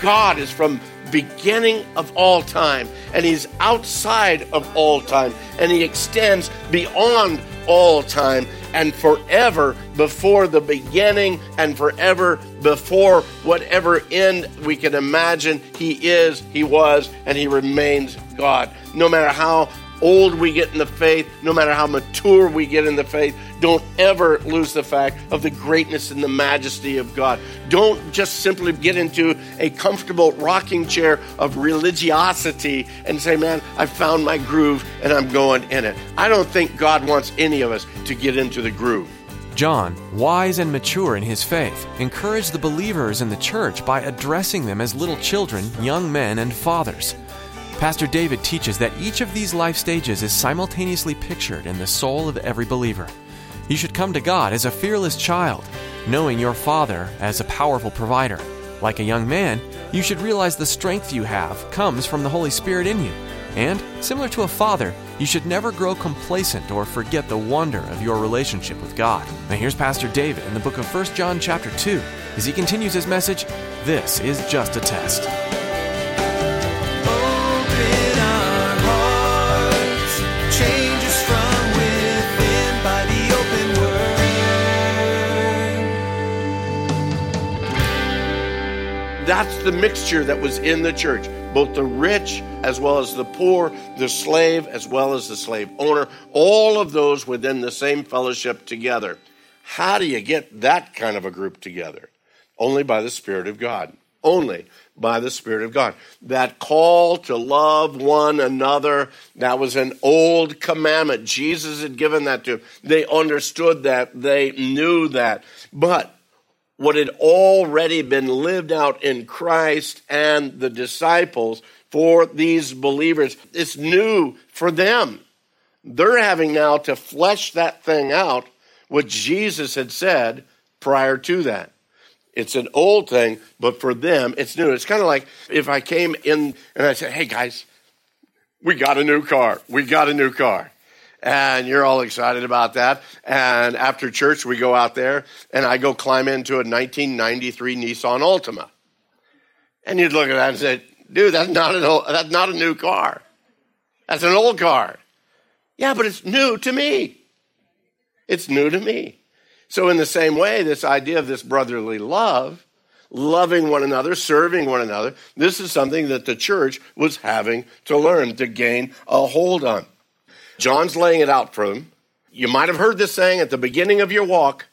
God is from beginning of all time and he's outside of all time and he extends beyond all time and forever before the beginning and forever before whatever end we can imagine he is he was and he remains God. No matter how old we get in the faith, no matter how mature we get in the faith, don't ever lose the fact of the greatness and the majesty of God. Don't just simply get into a comfortable rocking chair of religiosity and say, man, I found my groove and I'm going in it. I don't think God wants any of us to get into the groove. John, wise and mature in his faith, encouraged the believers in the church by addressing them as little children, young men, and fathers. Pastor David teaches that each of these life stages is simultaneously pictured in the soul of every believer. You should come to God as a fearless child, knowing your Father as a powerful provider. Like a young man, you should realize the strength you have comes from the Holy Spirit in you. And, similar to a father, you should never grow complacent or forget the wonder of your relationship with God. Now here's Pastor David in the book of 1 John chapter 2 as he continues his message, This is just a test. That's the mixture that was in the church. Both the rich as well as the poor, the slave as well as the slave owner, all of those within the same fellowship together. How do you get that kind of a group together? Only by the Spirit of God. Only by the Spirit of God. That call to love one another, that was an old commandment. Jesus had given that to them. They understood that, they knew that. But what had already been lived out in Christ and the disciples for these believers, it's new for them. They're having now to flesh that thing out, what Jesus had said prior to that. It's an old thing, but for them, it's new. It's kind of like if I came in and I said, hey guys, we got a new car. We got a new car. And you're all excited about that. And after church, we go out there and I go climb into a 1993 Nissan Altima. And you'd look at that and say, dude, that's not, an old, that's not a new car. That's an old car. Yeah, but it's new to me. It's new to me. So, in the same way, this idea of this brotherly love, loving one another, serving one another, this is something that the church was having to learn to gain a hold on. John's laying it out for them. You might have heard this saying at the beginning of your walk,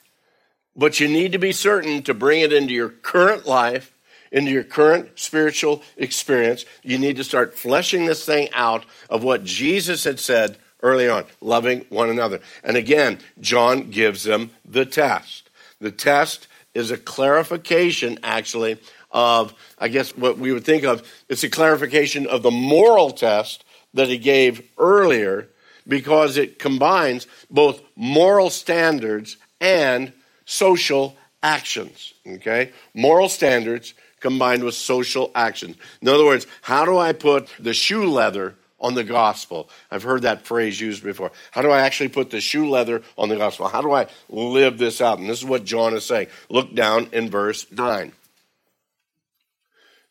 but you need to be certain to bring it into your current life, into your current spiritual experience. You need to start fleshing this thing out of what Jesus had said early on, loving one another. And again, John gives them the test. The test is a clarification, actually, of, I guess, what we would think of. It's a clarification of the moral test that he gave earlier because it combines both moral standards and social actions. Okay? Moral standards combined with social actions. In other words, how do I put the shoe leather on the gospel. I've heard that phrase used before. How do I actually put the shoe leather on the gospel? How do I live this out? And this is what John is saying. Look down in verse 9.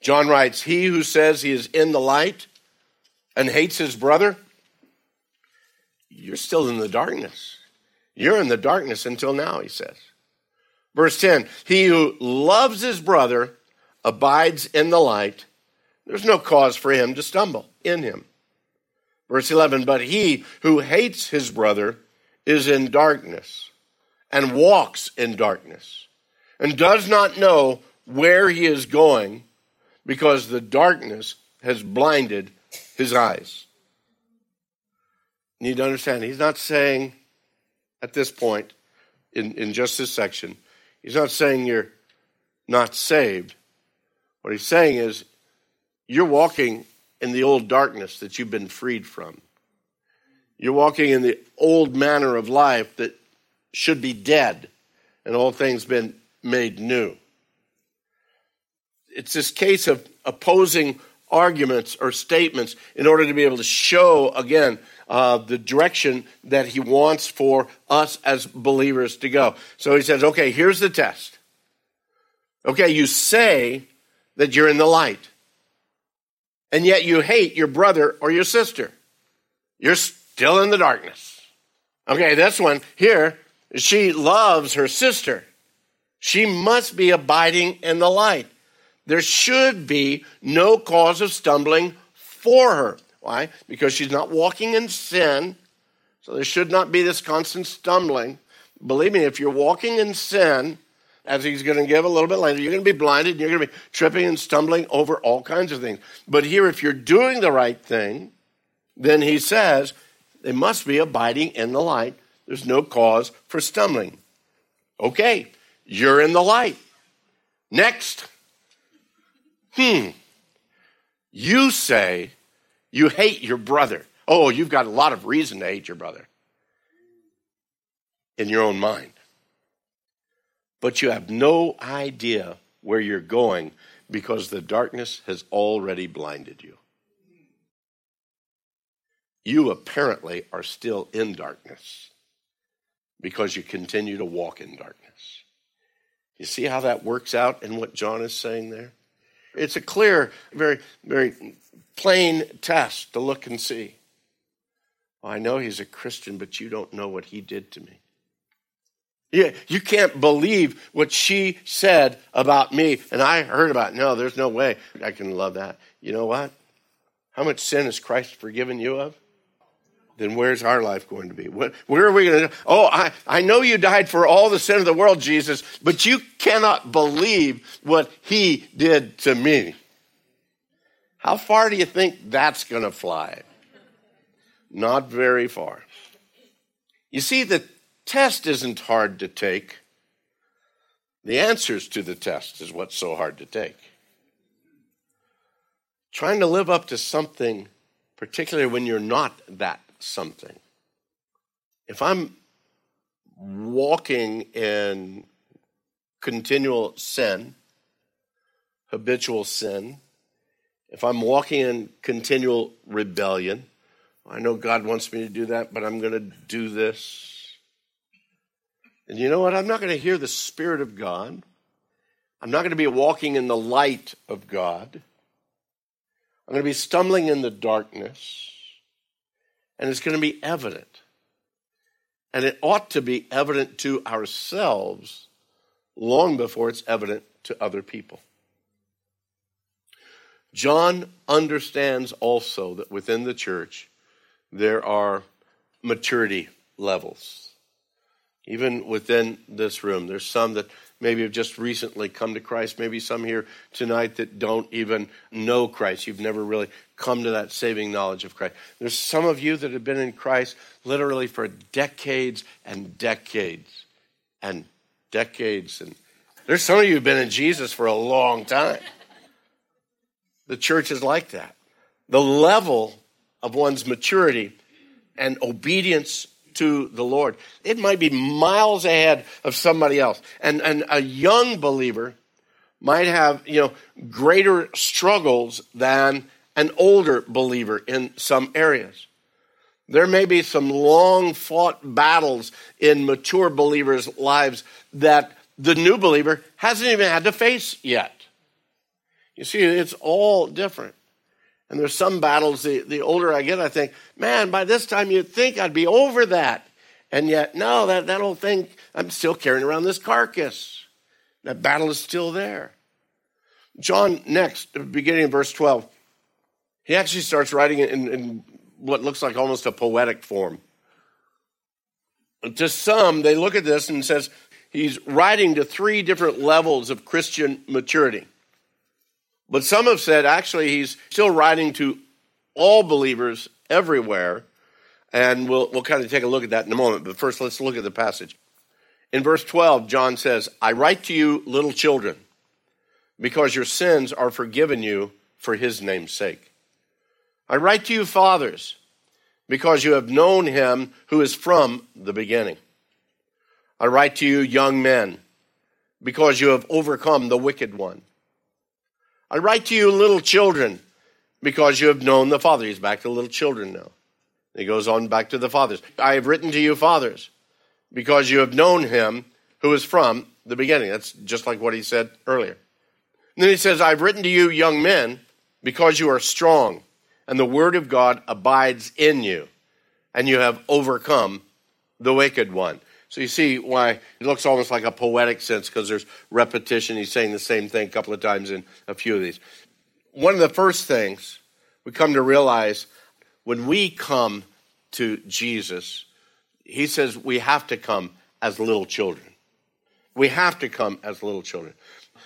John writes, He who says he is in the light and hates his brother, you're still in the darkness. You're in the darkness until now, he says. Verse 10 He who loves his brother abides in the light. There's no cause for him to stumble in him. Verse 11, but he who hates his brother is in darkness and walks in darkness and does not know where he is going because the darkness has blinded his eyes. Need to understand, he's not saying at this point, in, in just this section, he's not saying you're not saved. What he's saying is you're walking in the old darkness that you've been freed from. You're walking in the old manner of life that should be dead and all things been made new. It's this case of opposing arguments or statements in order to be able to show, again, uh, the direction that he wants for us as believers to go. So he says, okay, here's the test. Okay, you say that you're in the light, and yet you hate your brother or your sister. You're still in the darkness. Okay, this one here, she loves her sister. She must be abiding in the light. There should be no cause of stumbling for her. Why? Because she's not walking in sin. So there should not be this constant stumbling. Believe me, if you're walking in sin, as he's going to give a little bit later, you're going to be blinded, and you're going to be tripping and stumbling over all kinds of things. But here, if you're doing the right thing, then he says they must be abiding in the light. There's no cause for stumbling. Okay, you're in the light. Next. Hmm. You say you hate your brother. Oh, you've got a lot of reason to hate your brother in your own mind. But you have no idea where you're going because the darkness has already blinded you. You apparently are still in darkness because you continue to walk in darkness. You see how that works out in what John is saying there? It's a clear, very, very plain test to look and see. Well, I know he's a Christian, but you don't know what he did to me. Yeah, you can't believe what she said about me, and I heard about. It. No, there's no way I can love that. You know what? How much sin has Christ forgiven you of? Then where's our life going to be? Where are we going to? Oh, I, I know you died for all the sin of the world, Jesus, but you cannot believe what He did to me. How far do you think that's going to fly? Not very far. You see, the test isn't hard to take. The answers to the test is what's so hard to take. Trying to live up to something, particularly when you're not that something. If I'm walking in continual sin, habitual sin, if I'm walking in continual rebellion, I know God wants me to do that, but I'm going to do this. And you know what? I'm not going to hear the Spirit of God. I'm not going to be walking in the light of God. I'm going to be stumbling in the darkness. And it's going to be evident. And it ought to be evident to ourselves long before it's evident to other people. John understands also that within the church there are maturity levels. Even within this room, there's some that maybe have just recently come to Christ, maybe some here tonight that don't even know Christ. You've never really come to that saving knowledge of Christ. There's some of you that have been in Christ literally for decades and decades and decades. And there's some of you who've been in Jesus for a long time. The church is like that. The level of one's maturity and obedience to the Lord. It might be miles ahead of somebody else. And, and a young believer might have, you know, greater struggles than an older believer in some areas. There may be some long fought battles in mature believers' lives that the new believer hasn't even had to face yet. You see, it's all different. And there's some battles, the, the older I get, I think, man, by this time you'd think I'd be over that. And yet, no, that, that old thing, I'm still carrying around this carcass. That battle is still there. John, next, beginning of verse 12, he actually starts writing in, in what looks like almost a poetic form. To some, they look at this and says he's writing to three different levels of Christian maturity. But some have said actually he's still writing to all believers everywhere. And we'll, we'll kind of take a look at that in a moment. But first, let's look at the passage. In verse 12, John says, I write to you, little children, because your sins are forgiven you for his name's sake. I write to you, fathers, because you have known him who is from the beginning. I write to you, young men, because you have overcome the wicked one. I write to you, little children, because you have known the Father. He's back to little children now. He goes on back to the fathers. I have written to you, fathers, because you have known him who is from the beginning. That's just like what he said earlier. And then he says, I've written to you, young men, because you are strong, and the word of God abides in you, and you have overcome the wicked one. So you see why it looks almost like a poetic sense because there's repetition. He's saying the same thing a couple of times in a few of these. One of the first things we come to realize when we come to Jesus, he says we have to come as little children. We have to come as little children.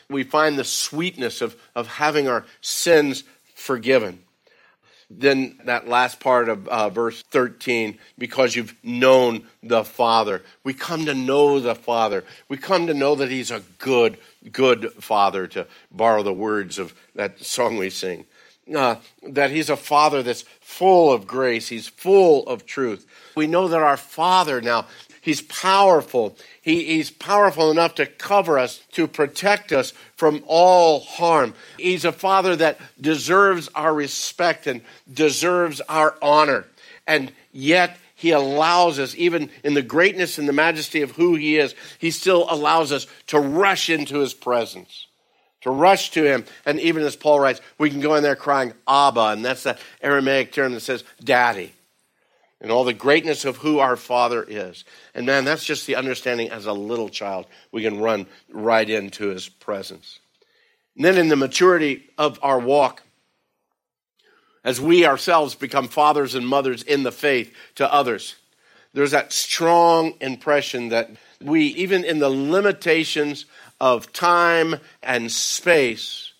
We find the sweetness of, of having our sins forgiven. Then that last part of uh, verse 13, because you've known the Father. We come to know the Father. We come to know that He's a good, good Father, to borrow the words of that song we sing. Uh, that He's a Father that's full of grace, He's full of truth. We know that our Father now He's powerful. He, he's powerful enough to cover us, to protect us from all harm. He's a father that deserves our respect and deserves our honor. And yet, he allows us, even in the greatness and the majesty of who he is, he still allows us to rush into his presence, to rush to him. And even as Paul writes, we can go in there crying, Abba, and that's that Aramaic term that says, Daddy and all the greatness of who our Father is. And man, that's just the understanding as a little child. We can run right into His presence. And then in the maturity of our walk, as we ourselves become fathers and mothers in the faith to others, there's that strong impression that we, even in the limitations of time and space,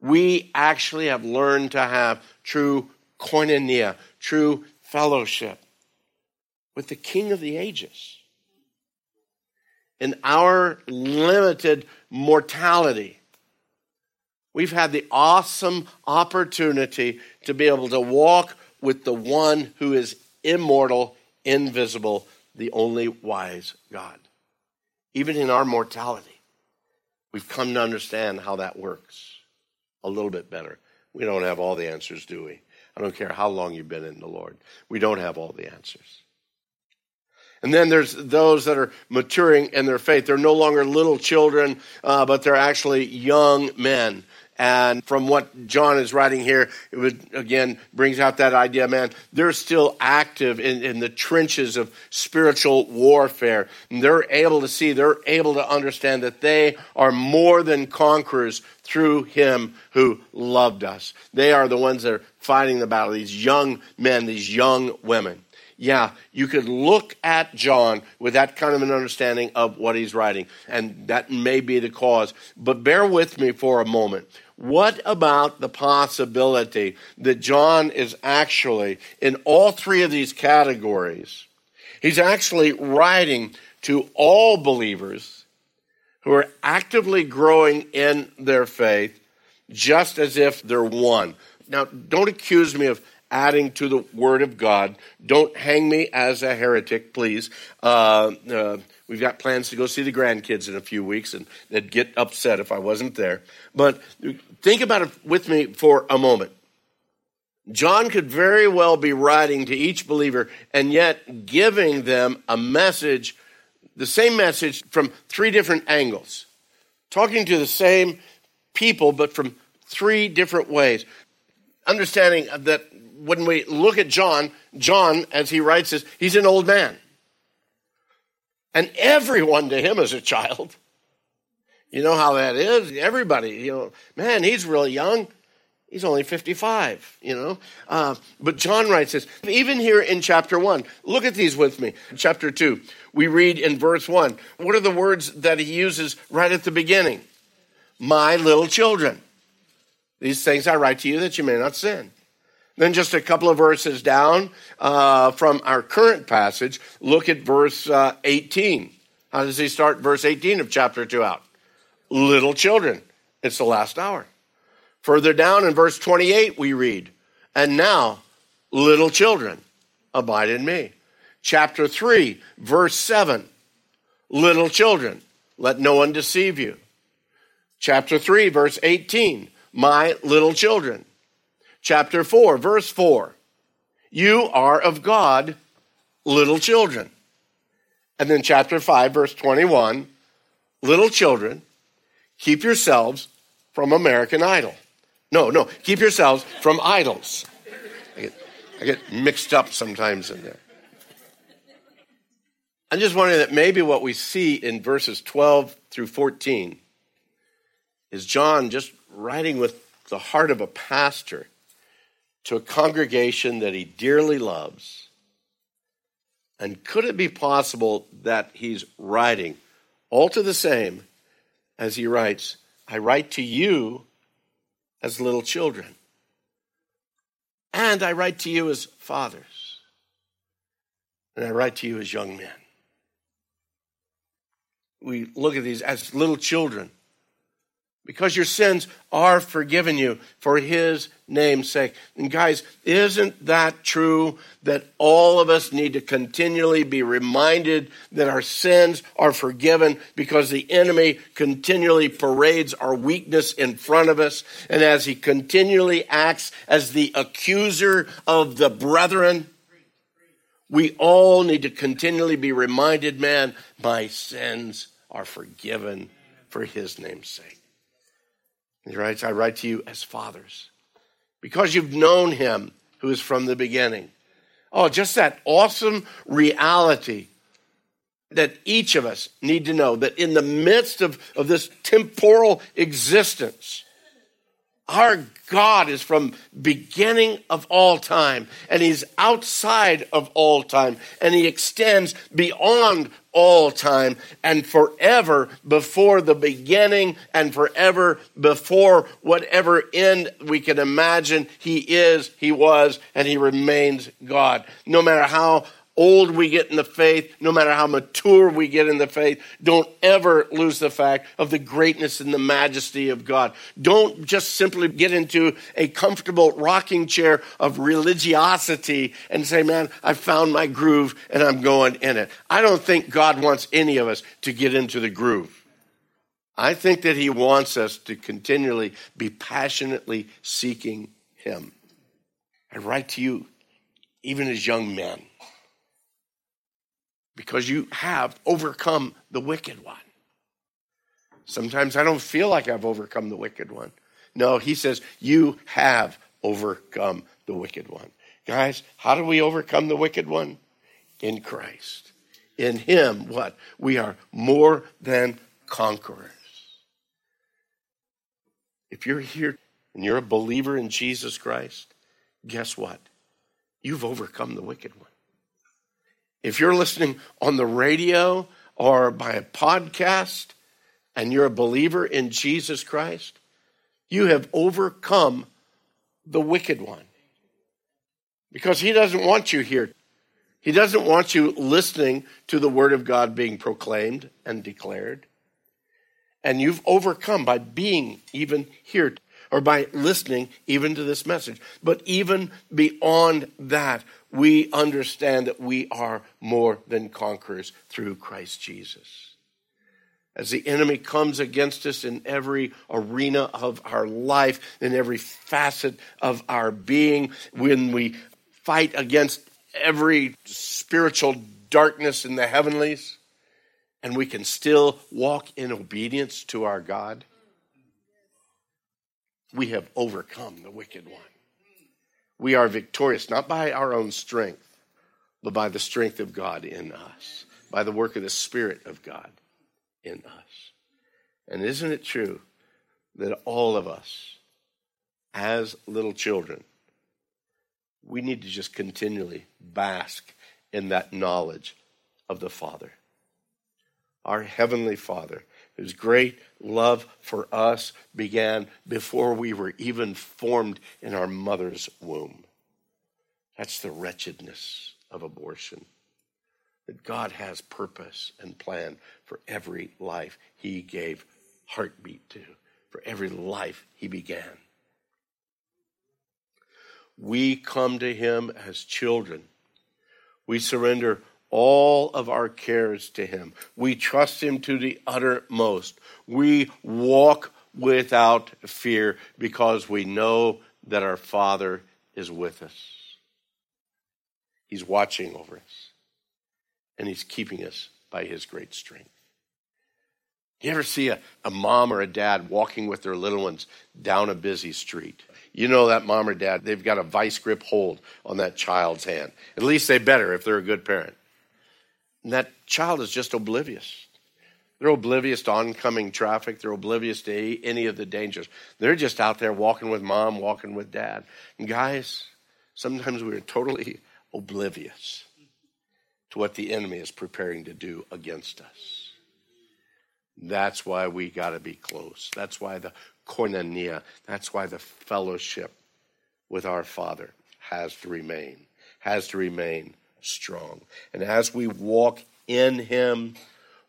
we actually have learned to have true koinonia, true fellowship with the King of the ages. In our limited mortality, we've had the awesome opportunity to be able to walk with the one who is immortal, invisible, the only wise God. Even in our mortality, we've come to understand how that works a little bit better. We don't have all the answers, do we? I don't care how long you've been in the Lord. We don't have all the answers. And then there's those that are maturing in their faith. They're no longer little children, uh, but they're actually young men. And from what John is writing here, it would again brings out that idea, man, they're still active in, in the trenches of spiritual warfare. And they're able to see, they're able to understand that they are more than conquerors through him who loved us. They are the ones that are fighting the battle, these young men, these young women. Yeah, you could look at John with that kind of an understanding of what he's writing, and that may be the cause. But bear with me for a moment. What about the possibility that John is actually in all three of these categories? He's actually writing to all believers who are actively growing in their faith, just as if they're one. Now, don't accuse me of adding to the Word of God. Don't hang me as a heretic, please. Uh, uh, we've got plans to go see the grandkids in a few weeks, and they'd get upset if I wasn't there. But think about it with me for a moment. John could very well be writing to each believer and yet giving them a message, the same message from three different angles. Talking to the same people, but from three different ways. Understanding that when we look at John, John, as he writes this, he's an old man. And everyone to him is a child. You know how that is? Everybody, you know, man, he's really young. He's only 55, you know. Uh, but John writes this, even here in chapter 1. Look at these with me. Chapter 2, we read in verse 1. What are the words that he uses right at the beginning? My little children. These things I write to you that you may not sin. Then, just a couple of verses down uh, from our current passage, look at verse uh, 18. How does he start verse 18 of chapter 2 out? Little children, it's the last hour. Further down in verse 28, we read, And now, little children, abide in me. Chapter 3, verse 7, little children, let no one deceive you. Chapter 3, verse 18, my little children. Chapter 4, verse 4, you are of God, little children. And then chapter 5, verse 21, little children, keep yourselves from American Idol. No, no, keep yourselves from idols. I get, I get mixed up sometimes in there. I'm just wondering that maybe what we see in verses 12 through 14 is John just writing with the heart of a pastor to a congregation that he dearly loves. And could it be possible that he's writing all to the same as he writes, I write to you as little children, and I write to you as fathers, and I write to you as young men we look at these as little children. Because your sins are forgiven you for his name's sake. And guys, isn't that true that all of us need to continually be reminded that our sins are forgiven because the enemy continually parades our weakness in front of us? And as he continually acts as the accuser of the brethren, we all need to continually be reminded, man, my sins are forgiven for his name's sake. He writes, I write to you as fathers, because you've known him who is from the beginning. Oh, just that awesome reality that each of us need to know that in the midst of, of this temporal existence, our God is from beginning of all time and he's outside of all time and he extends beyond all time and forever before the beginning and forever before whatever end we can imagine he is, he was, and he remains God. No matter how old we get in the faith, no matter how mature we get in the faith, don't ever lose the fact of the greatness and the majesty of God. Don't just simply get into a comfortable rocking chair of religiosity and say, man, I found my groove and I'm going in it. I don't think God wants any of us to get into the groove. I think that He wants us to continually be passionately seeking Him. I write to you, even as young men because you have overcome the wicked one. Sometimes I don't feel like I've overcome the wicked one. No, he says, You have overcome the wicked one. Guys, how do we overcome the wicked one? In Christ. In him, what? We are more than conquerors. If you're here and you're a believer in Jesus Christ, guess what? You've overcome the wicked one. If you're listening on the radio or by a podcast and you're a believer in Jesus Christ, you have overcome the wicked one. Because he doesn't want you here. He doesn't want you listening to the word of God being proclaimed and declared. And you've overcome by being even here or by listening even to this message. But even beyond that, we understand that we are more than conquerors through Christ Jesus. As the enemy comes against us in every arena of our life, in every facet of our being, when we fight against every spiritual darkness in the heavenlies, and we can still walk in obedience to our God, we have overcome the wicked one we are victorious, not by our own strength, but by the strength of God in us, by the work of the Spirit of God in us. And isn't it true that all of us, as little children, we need to just continually bask in that knowledge of the Father? Our Heavenly Father, whose great love for us began before we were even formed in our mother's womb. That's the wretchedness of abortion. That God has purpose and plan for every life He gave heartbeat to, for every life He began. We come to Him as children. We surrender all of our cares to Him. We trust Him to the uttermost. We walk without fear because we know that our Father is with us. He's watching over us, and He's keeping us by His great strength. You ever see a, a mom or a dad walking with their little ones down a busy street? You know that mom or dad, they've got a vice grip hold on that child's hand. At least they better if they're a good parent. And that child is just oblivious. They're oblivious to oncoming traffic. They're oblivious to any of the dangers. They're just out there walking with mom, walking with dad. And guys, sometimes we're totally oblivious to what the enemy is preparing to do against us. That's why we got to be close. That's why the koinonia, that's why the fellowship with our Father has to remain, has to remain strong. And as we walk in Him,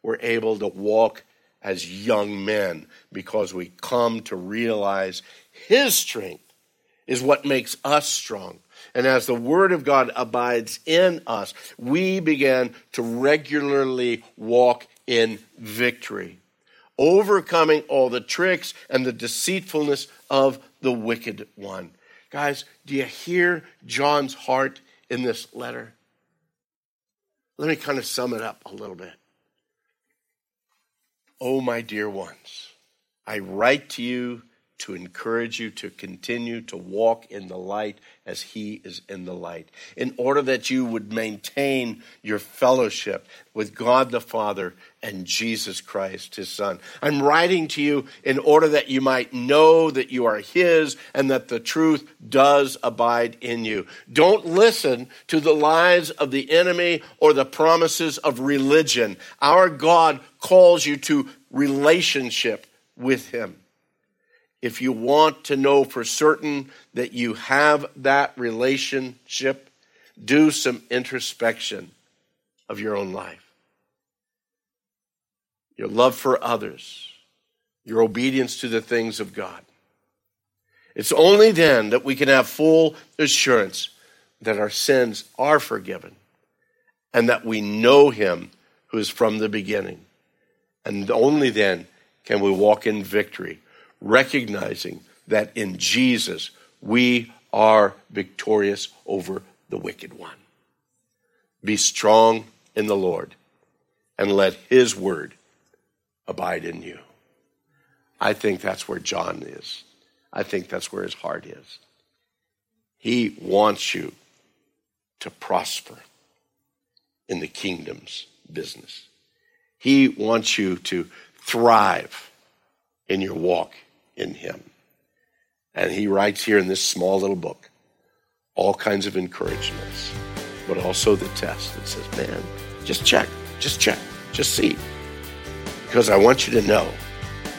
we're able to walk as young men because we come to realize His strength is what makes us strong. And as the Word of God abides in us, we begin to regularly walk in victory, overcoming all the tricks and the deceitfulness of the wicked one. Guys, do you hear John's heart in this letter? Let me kind of sum it up a little bit. Oh, my dear ones, I write to you to encourage you to continue to walk in the light as He is in the light, in order that you would maintain your fellowship with God the Father and Jesus Christ, His Son. I'm writing to you in order that you might know that you are His and that the truth does abide in you. Don't listen to the lies of the enemy or the promises of religion. Our God calls you to relationship with Him if you want to know for certain that you have that relationship, do some introspection of your own life. Your love for others, your obedience to the things of God. It's only then that we can have full assurance that our sins are forgiven and that we know Him who is from the beginning. And only then can we walk in victory recognizing that in Jesus we are victorious over the wicked one. Be strong in the Lord and let his word abide in you. I think that's where John is. I think that's where his heart is. He wants you to prosper in the kingdom's business. He wants you to thrive in your walk in him. And he writes here in this small little book all kinds of encouragements, but also the test that says, man, just check, just check, just see. Because I want you to know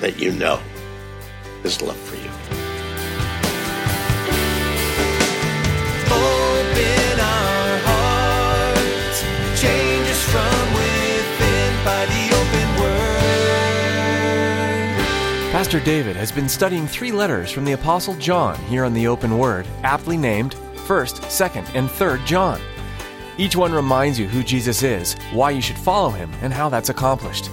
that you know his love for you. Pastor David has been studying three letters from the Apostle John here on the Open Word, aptly named 1st, 2nd, and 3rd John. Each one reminds you who Jesus is, why you should follow him, and how that's accomplished.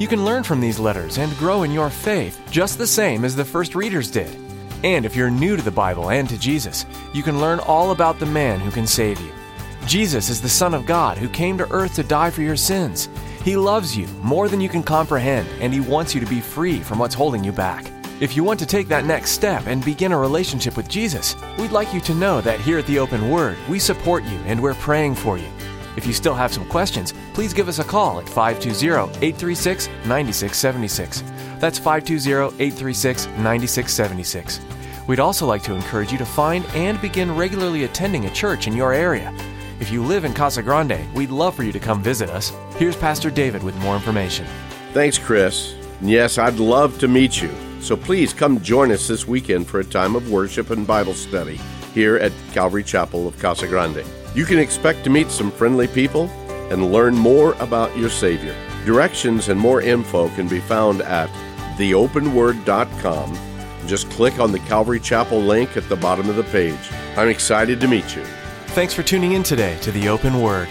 You can learn from these letters and grow in your faith just the same as the first readers did. And if you're new to the Bible and to Jesus, you can learn all about the man who can save you. Jesus is the Son of God who came to earth to die for your sins. He loves you more than you can comprehend, and He wants you to be free from what's holding you back. If you want to take that next step and begin a relationship with Jesus, we'd like you to know that here at the Open Word, we support you and we're praying for you. If you still have some questions, please give us a call at 520 836 9676. That's 520 836 9676. We'd also like to encourage you to find and begin regularly attending a church in your area. If you live in Casa Grande, we'd love for you to come visit us. Here's Pastor David with more information. Thanks, Chris. Yes, I'd love to meet you. So please come join us this weekend for a time of worship and Bible study. here at Calvary Chapel of Casa Grande. You can expect to meet some friendly people and learn more about your Savior. Directions and more info can be found at theopenword.com. Just click on the Calvary Chapel link at the bottom of the page. I'm excited to meet you. Thanks for tuning in today to the Open Word.